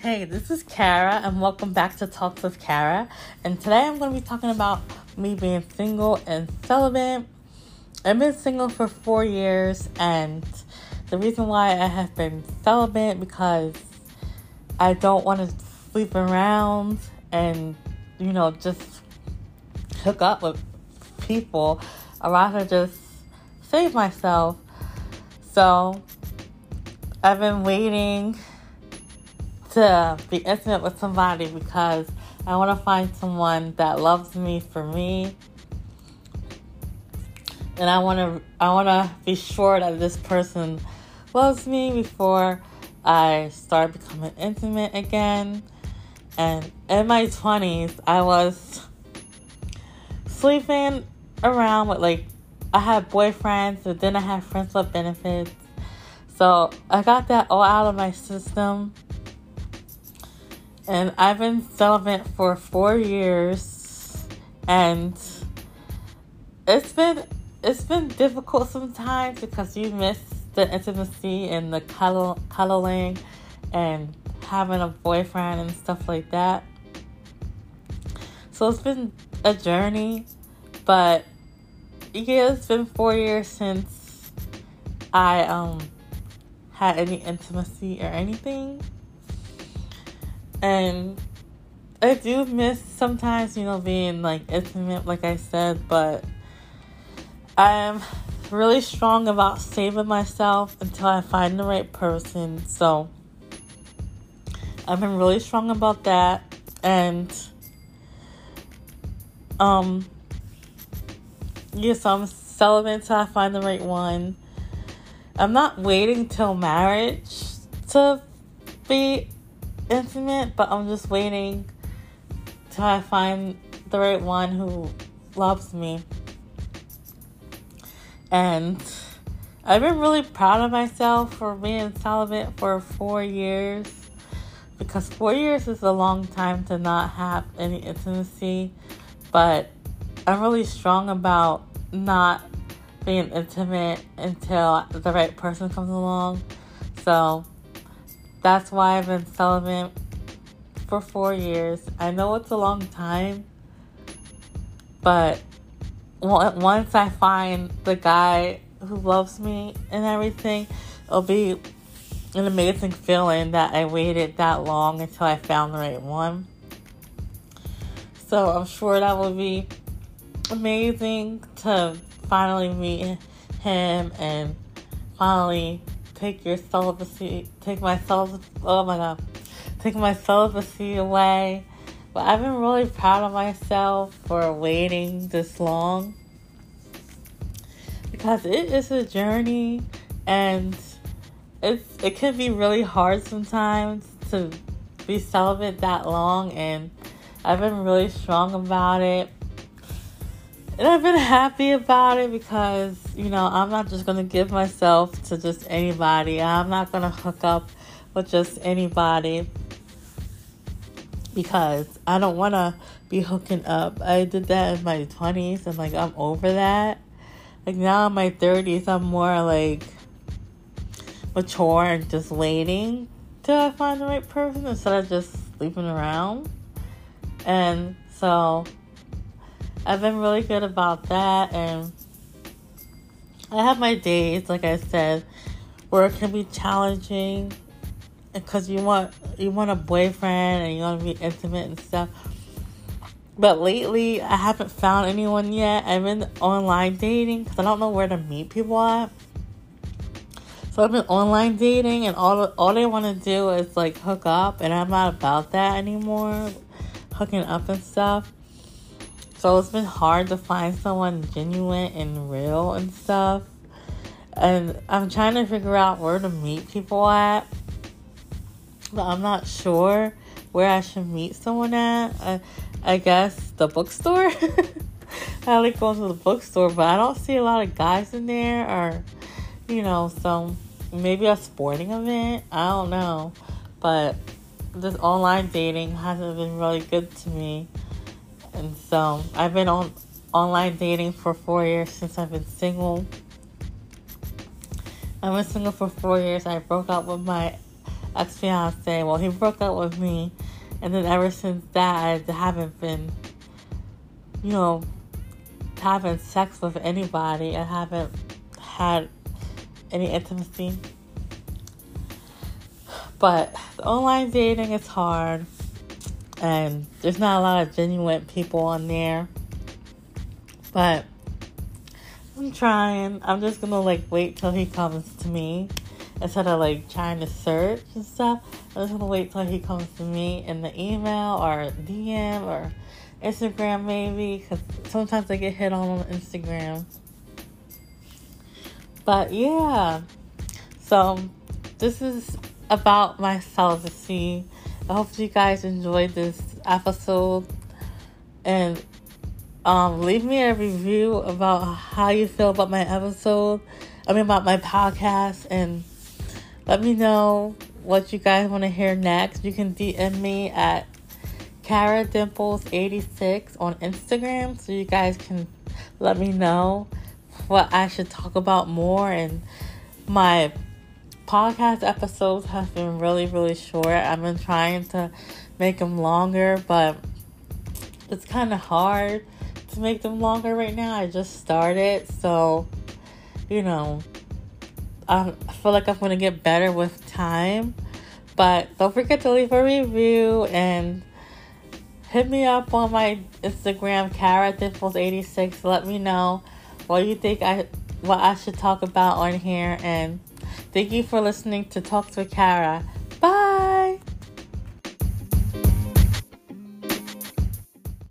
Hey, this is Cara, and welcome back to Talks with Cara. And today I'm going to be talking about me being single and celibate. I've been single for four years, and the reason why I have been celibate because I don't want to sleep around and, you know, just hook up with people. I'd rather just save myself. So I've been waiting to be intimate with somebody because I want to find someone that loves me for me. And I want to I want to be sure that this person loves me before I start becoming intimate again. And in my 20s, I was sleeping around with like I had boyfriends, but then I had friends with benefits. So I got that all out of my system and I've been celibate for four years, and it's been it's been difficult sometimes because you miss the intimacy and the cuddle, cuddling and having a boyfriend and stuff like that. So it's been a journey, but yeah, it's been four years since I um had any intimacy or anything. And I do miss sometimes, you know, being like intimate, like I said, but I'm really strong about saving myself until I find the right person. So I've been really strong about that. And, um, yeah, so I'm celibate until I find the right one. I'm not waiting till marriage to be intimate, but I'm just waiting till I find the right one who loves me. And I've been really proud of myself for being celibate for four years because four years is a long time to not have any intimacy, but I'm really strong about not being intimate until the right person comes along. So, that's why I've been celibate for four years. I know it's a long time, but once I find the guy who loves me and everything, it'll be an amazing feeling that I waited that long until I found the right one. So I'm sure that will be amazing to finally meet him and finally take your celibacy, take my celibacy, oh my god, take my celibacy away. But I've been really proud of myself for waiting this long because it is a journey and it's it can be really hard sometimes to be celibate that long and I've been really strong about it and I've been happy about it because, you know, I'm not just going to give myself to just anybody. I'm not going to hook up with just anybody because I don't want to be hooking up. I did that in my 20s and, like, I'm over that. Like, now in my 30s, I'm more, like, mature and just waiting till I find the right person instead of just sleeping around. And so I've been really good about that, and I have my days, like I said, where it can be challenging because you want you want a boyfriend and you want to be intimate and stuff. But lately, I haven't found anyone yet. I've been online dating because I don't know where to meet people at. So I've been online dating, and all all they want to do is like hook up, and I'm not about that anymore, hooking up and stuff. So it's been hard to find someone genuine and real and stuff. And I'm trying to figure out where to meet people at. But I'm not sure where I should meet someone at. I, I guess the bookstore. I like going to the bookstore, but I don't see a lot of guys in there or, you know, so maybe a sporting event. I don't know. But this online dating hasn't been really good to me. And so I've been on online dating for four years since I've been single. I've been single for four years. I broke up with my ex fiance. Well, he broke up with me, and then ever since that, I haven't been, you know, having sex with anybody. I haven't had any intimacy. But online dating is hard, and there's not a lot of genuine people on there. But I'm trying. I'm just gonna like wait till he comes to me instead of like trying to search and stuff. I'm just gonna wait till he comes to me in the email or DM or Instagram maybe because sometimes I get hit on on Instagram. But yeah, so this is about my celibacy. I hope you guys enjoyed this episode and um, leave me a review about how you feel about my episode. I mean, about my podcast, and let me know what you guys want to hear next. You can DM me at Cara Dimples 86 on Instagram so you guys can let me know what I should talk about more. And my podcast episodes have been really, really short. I've been trying to make them longer, but it's kind of hard to make them longer right now. I just started, so you know, I feel like I'm gonna get better with time. But don't forget to leave a review and hit me up on my Instagram, Cara Dimples86. Let me know what you think I what I should talk about on here. And thank you for listening to Talks with Cara.